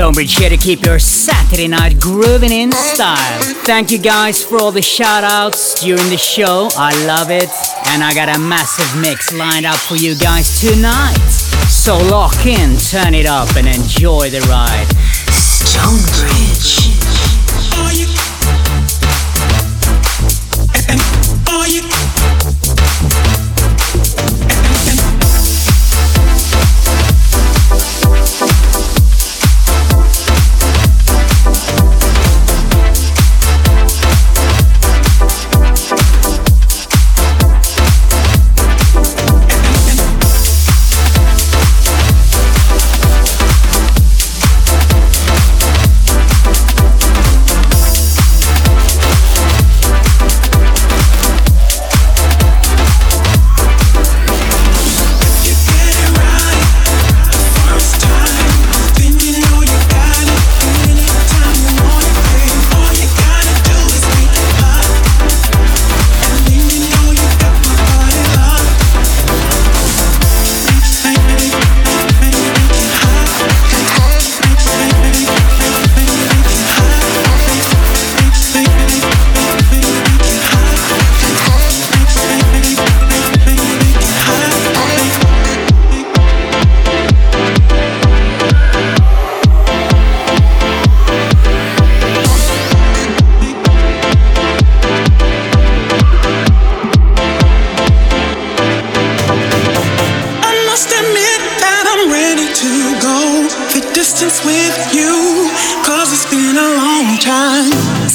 Stonebridge here to keep your Saturday night grooving in style. Thank you guys for all the shout outs during the show. I love it. And I got a massive mix lined up for you guys tonight. So lock in, turn it up, and enjoy the ride. Stonebridge.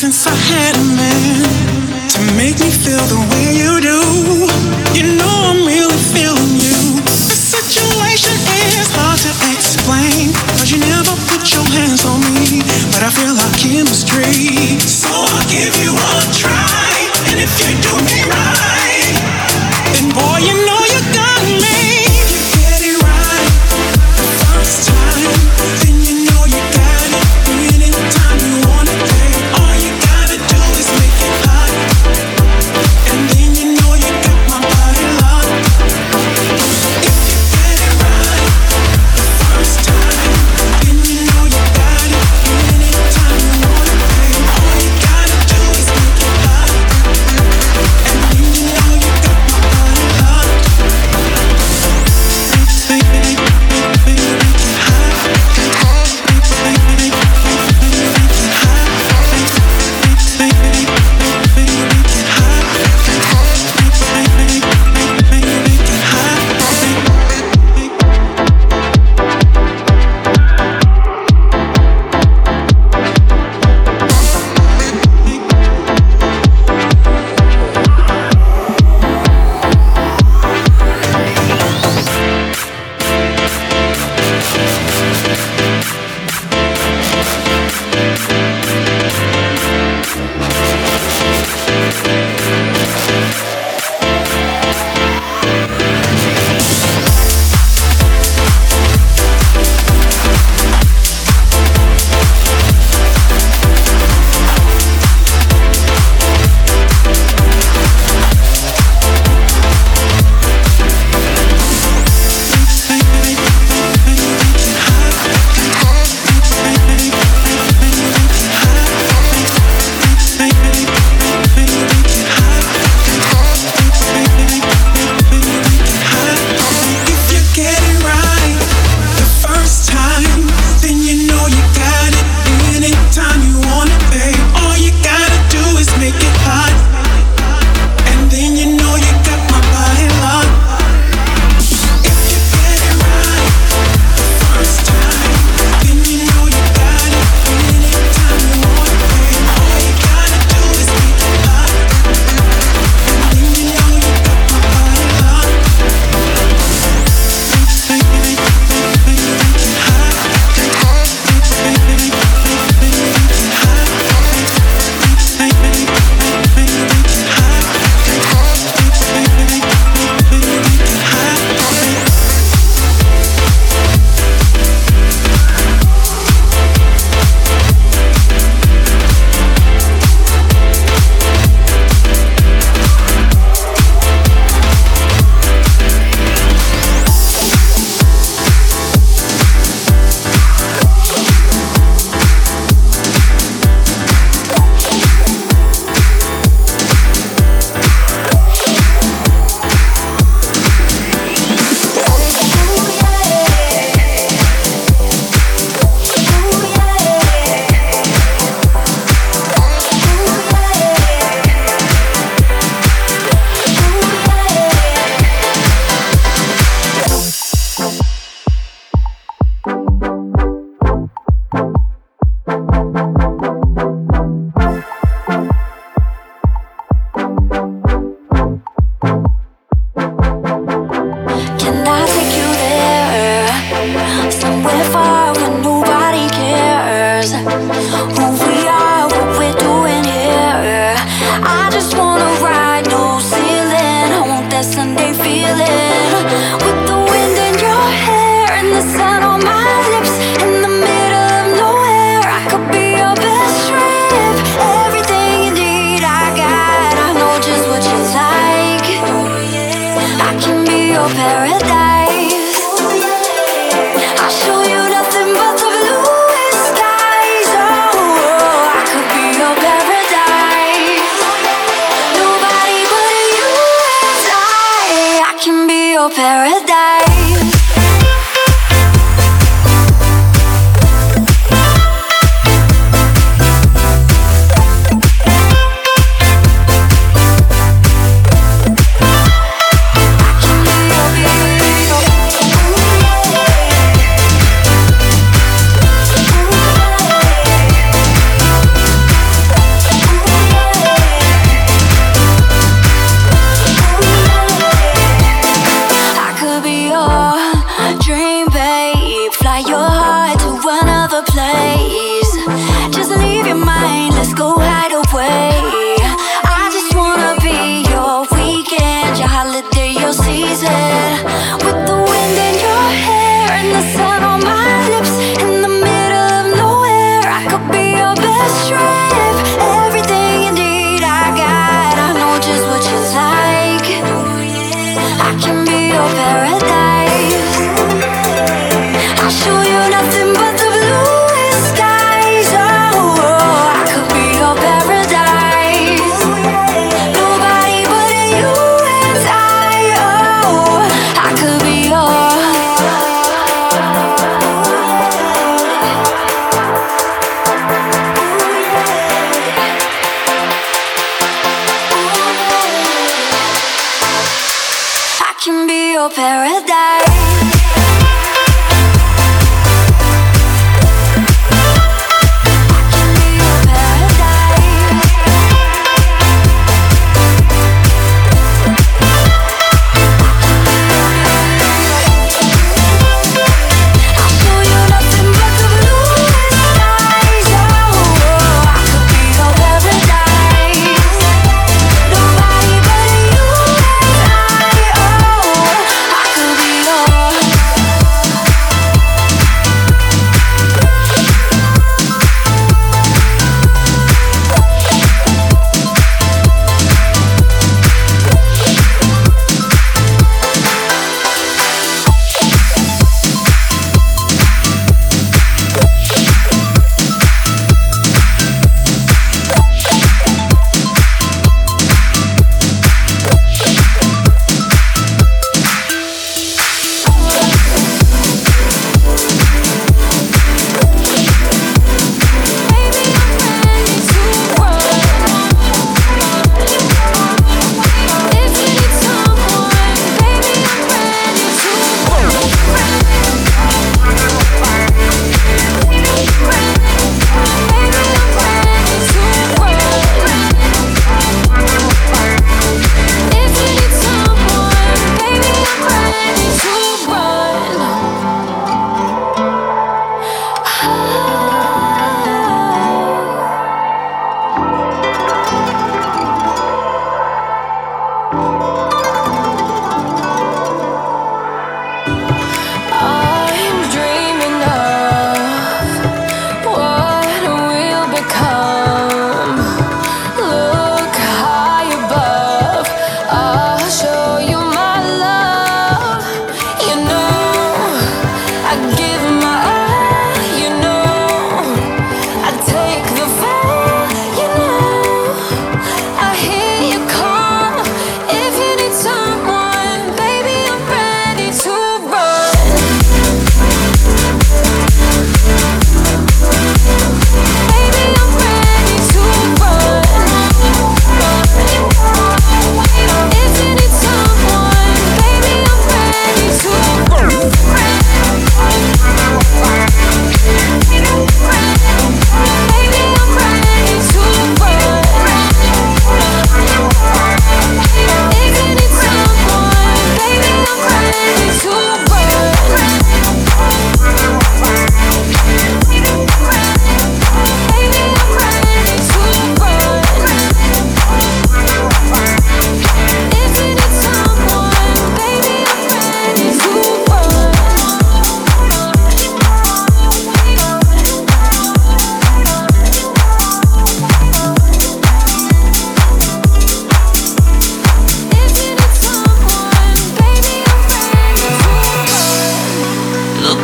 since I had a man to make me feel the way you do. You know I'm really feeling you. The situation is hard to explain, cause you never put your hands on me. But I feel our chemistry, so I'll give you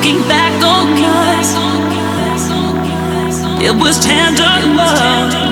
looking back on us, it was tender love.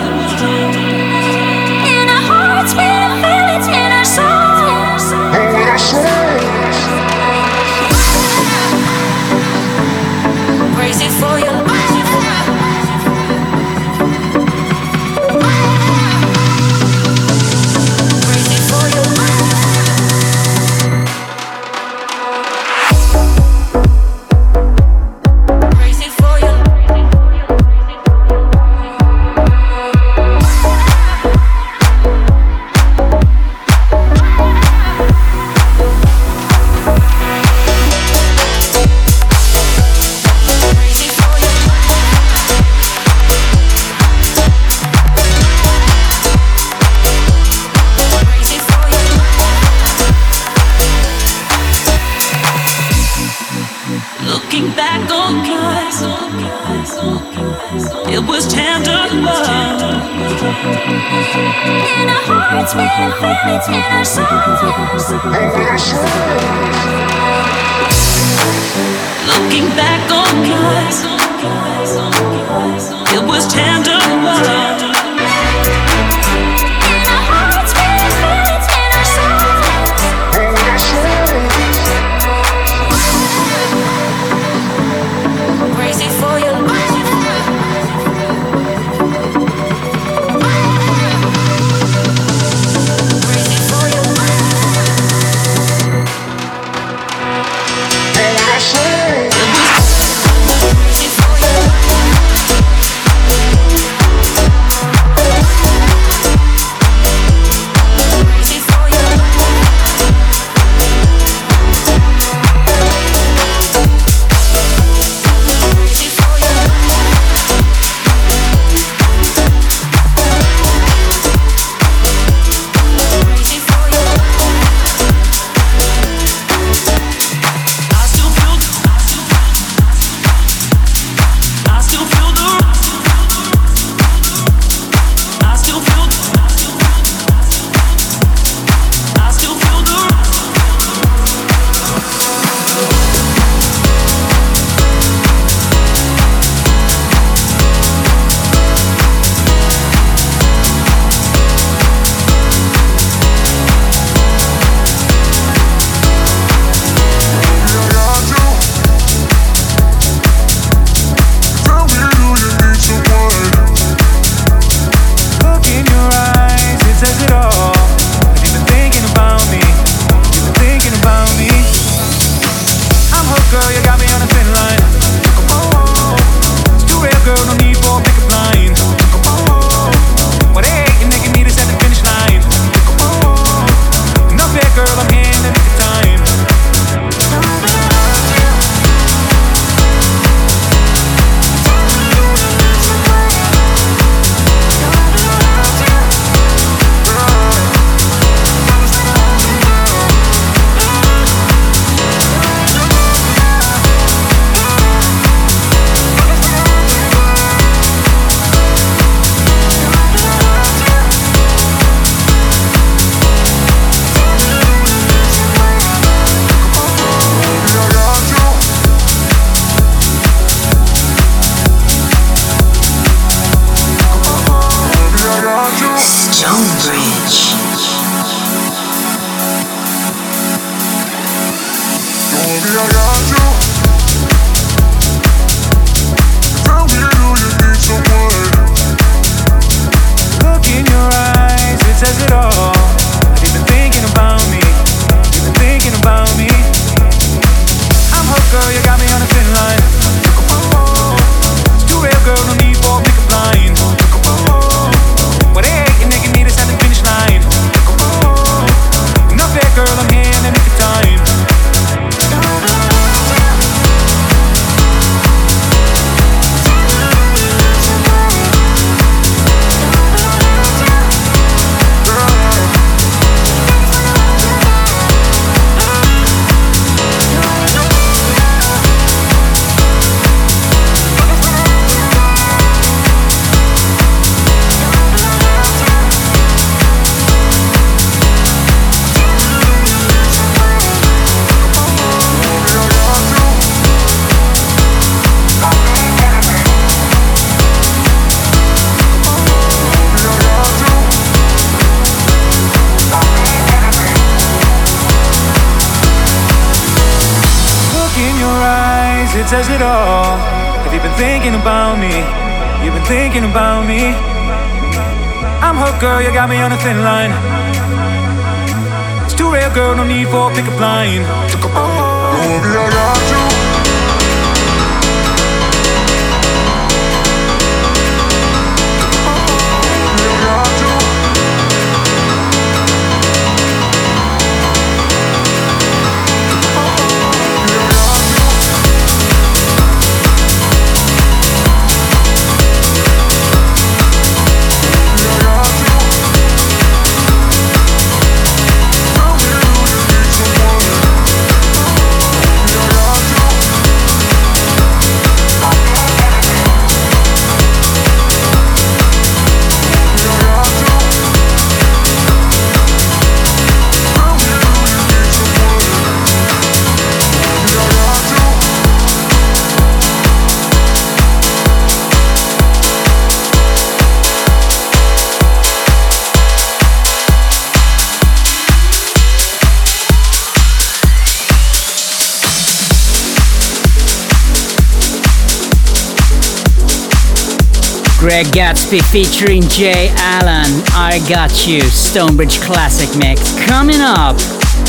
Greg Gatsby featuring Jay Allen. I Got You, Stonebridge Classic Mix. Coming up,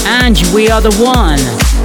and we are the one.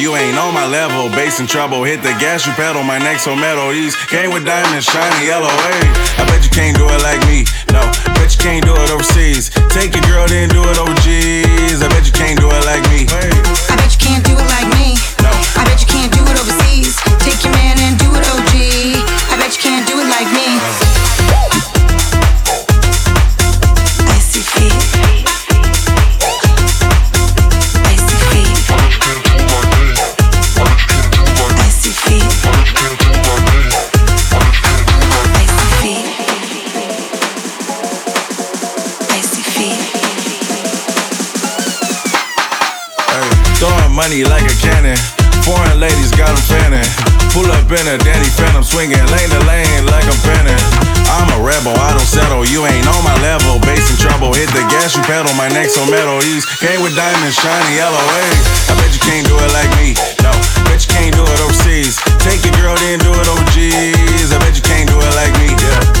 You ain't on my level, bass in trouble. Hit the gas, you pedal. My neck's so metal. These came with diamonds, shiny yellow. Hey, I bet you can't do it like me. No, bet you can't do it overseas. Take your girl, then do it overseas. I bet you can't do it like me. pedal, my neck so metal. East came with diamonds, shiny yellow waves. I bet you can't do it like me. No, bet you can't do it overseas. Take your girl, then do it Ogs, I bet you can't do it like me. Yeah.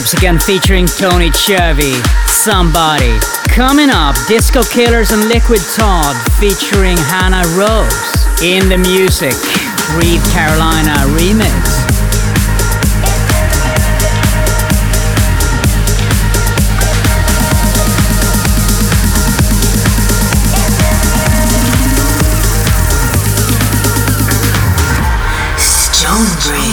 Herbs again featuring Tony Chevy, Somebody. Coming up, Disco Killers and Liquid Todd featuring Hannah Rose. In the music, Breathe Carolina remix. Stonebridge.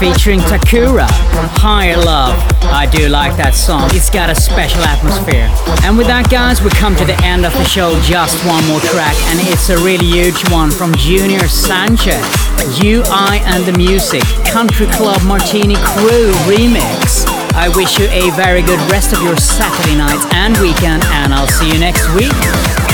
Featuring Takura. Higher Love. I do like that song. It's got a special atmosphere. And with that, guys, we come to the end of the show. Just one more track, and it's a really huge one from Junior Sanchez. You, I, and the Music. Country Club Martini Crew remix. I wish you a very good rest of your Saturday night and weekend, and I'll see you next week.